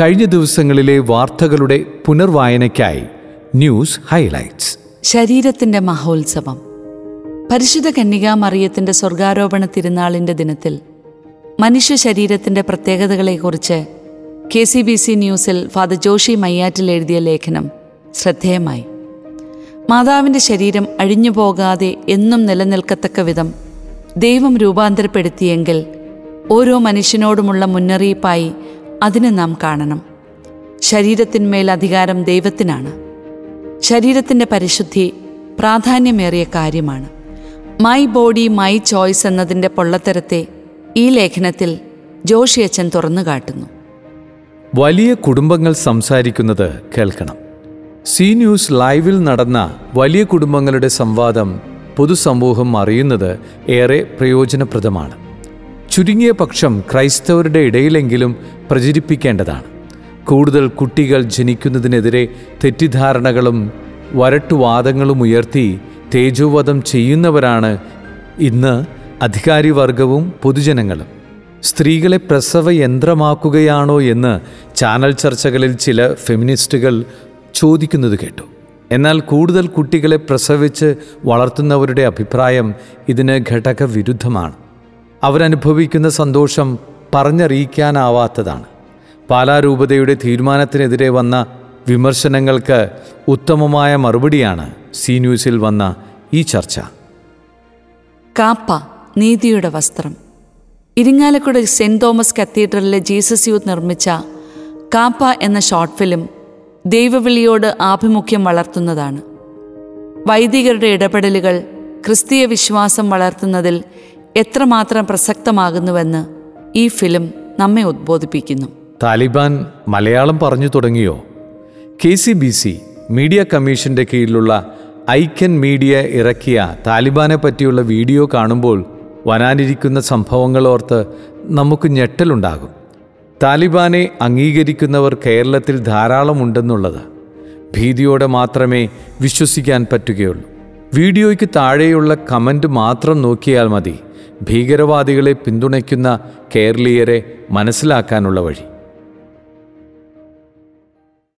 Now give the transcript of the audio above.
കഴിഞ്ഞ ദിവസങ്ങളിലെ വാർത്തകളുടെ പുനർവായനയ്ക്കായി ന്യൂസ് ഹൈലൈറ്റ്സ്. ശരീരത്തിന്റെ മഹോത്സവം. പരിശുദ്ധ കന്യകാ മറിയത്തിന്റെ സ്വർഗാരോപണ തിരുനാളിന്റെ ദിനത്തിൽ മനുഷ്യ ശരീരത്തിന്റെ പ്രത്യേകതകളെക്കുറിച്ച് കെ സി ബി സി ന്യൂസിൽ ഫാദർ ജോഷി മയ്യാറ്റിൽ എഴുതിയ ലേഖനം ശ്രദ്ധേയമായി. മാതാവിന്റെ ശരീരം അഴിഞ്ഞു പോകാതെ എന്നും നിലനിൽക്കത്തക്ക വിധം ദൈവം രൂപാന്തരപ്പെടുത്തിയെങ്കിൽ ഓരോ മനുഷ്യനോടുമുള്ള മുന്നറിയിപ്പായി അതിനെ നാം കാണണം. ശരീരത്തിന്മേൽ അധികാരം ദൈവത്തിനാണ്. ശരീരത്തിന്റെ പരിശുദ്ധി പ്രാധാന്യമേറിയ കാര്യമാണ്. മൈ ബോഡി മൈ ചോയ്സ് എന്നതിന്റെ പൊള്ളത്തരത്തെ ഈ ലേഖനത്തിൽ ജോഷിയച്ചൻ തുറന്നു കാട്ടുന്നു. വലിയ കുടുംബങ്ങൾ സംസാരിക്കുന്നത് കേൾക്കണം. സി ന്യൂസ് ലൈവിൽ നടന്ന വലിയ കുടുംബങ്ങളുടെ സംവാദം പൊതുസമൂഹം അറിയുന്നത് ഏറെ പ്രയോജനപ്രദമാണ്. ചുരുങ്ങിയ പക്ഷം ക്രൈസ്തവരുടെ ഇടയിലെങ്കിലും പ്രചരിപ്പിക്കേണ്ടതാണ്. കൂടുതൽ കുട്ടികൾ ജനിക്കുന്നതിനെതിരെ തെറ്റിദ്ധാരണകളും വരട്ടുവാദങ്ങളും ഉയർത്തി തേജോവധം ചെയ്യുന്നവരാണ് ഇന്ന് അധികാരിവർഗവും പൊതുജനങ്ങളും. സ്ത്രീകളെ പ്രസവ യന്ത്രമാക്കുകയാണോ എന്ന് ചാനൽ ചർച്ചകളിൽ ചില ഫെമിനിസ്റ്റുകൾ ചോദിക്കുന്നത് കേട്ടു. എന്നാൽ കൂടുതൽ കുട്ടികളെ പ്രസവിച്ച് വളർത്തുന്നവരുടെ അഭിപ്രായം ഇതിന് ഘടക വിരുദ്ധമാണ് അവരനുഭവിക്കുന്ന സന്തോഷം പറഞ്ഞറിയിക്കാനാവാത്തതാണ്. പാലാരൂപതയുടെ തീരുമാനത്തിനെതിരെ വന്ന വിമർശനങ്ങൾക്ക് ഉത്തമമായ മറുപടിയാണ് സി ന്യൂസിൽ വന്ന ഈ ചർച്ച. കാപ്പ നീതിയുടെ വസ്ത്രം. ഇരിങ്ങാലക്കുട സെന്റ് തോമസ് കത്തീഡ്രലിലെ ജീസസ് യൂത്ത് നിർമ്മിച്ച കാപ്പ എന്ന ഷോർട്ട് ഫിലിം ദൈവവിളിയോട് ആഭിമുഖ്യം വളർത്തുന്നതാണ്. വൈദികരുടെ ഇടപെടലുകൾ ക്രിസ്തീയ വിശ്വാസം വളർത്തുന്നതിൽ എത്രമാത്രം പ്രസക്തമാകുന്നുവെന്ന് ഈ ഫിലിം നമ്മെ ഉദ്ബോധിപ്പിക്കുന്നു. താലിബാൻ മലയാളം പറഞ്ഞു തുടങ്ങിയോ? K C B C media കമ്മീഷന്റെ കീഴിലുള്ള ഐക്യൻ മീഡിയ ഇറക്കിയ താലിബാനെ പറ്റിയുള്ള വീഡിയോ കാണുമ്പോൾ വരാനിരിക്കുന്ന സംഭവങ്ങൾ ഓർത്ത് നമുക്ക് ഞെട്ടലുണ്ടാകും. താലിബാനെ അംഗീകരിക്കുന്നവർ കേരളത്തിൽ ധാരാളം ഉണ്ടെന്നുള്ളത് ഭീതിയോടെ മാത്രമേ വിശ്വസിക്കാൻ പറ്റുകയുള്ളൂ. വീഡിയോയ്ക്ക് താഴെയുള്ള കമന്റ് മാത്രം നോക്കിയാൽ മതി. ഭീകരവാദികളെ പിന്തുണയ്ക്കുന്ന കേരളീയരെ മനസ്സിലാക്കാനുള്ള വഴി.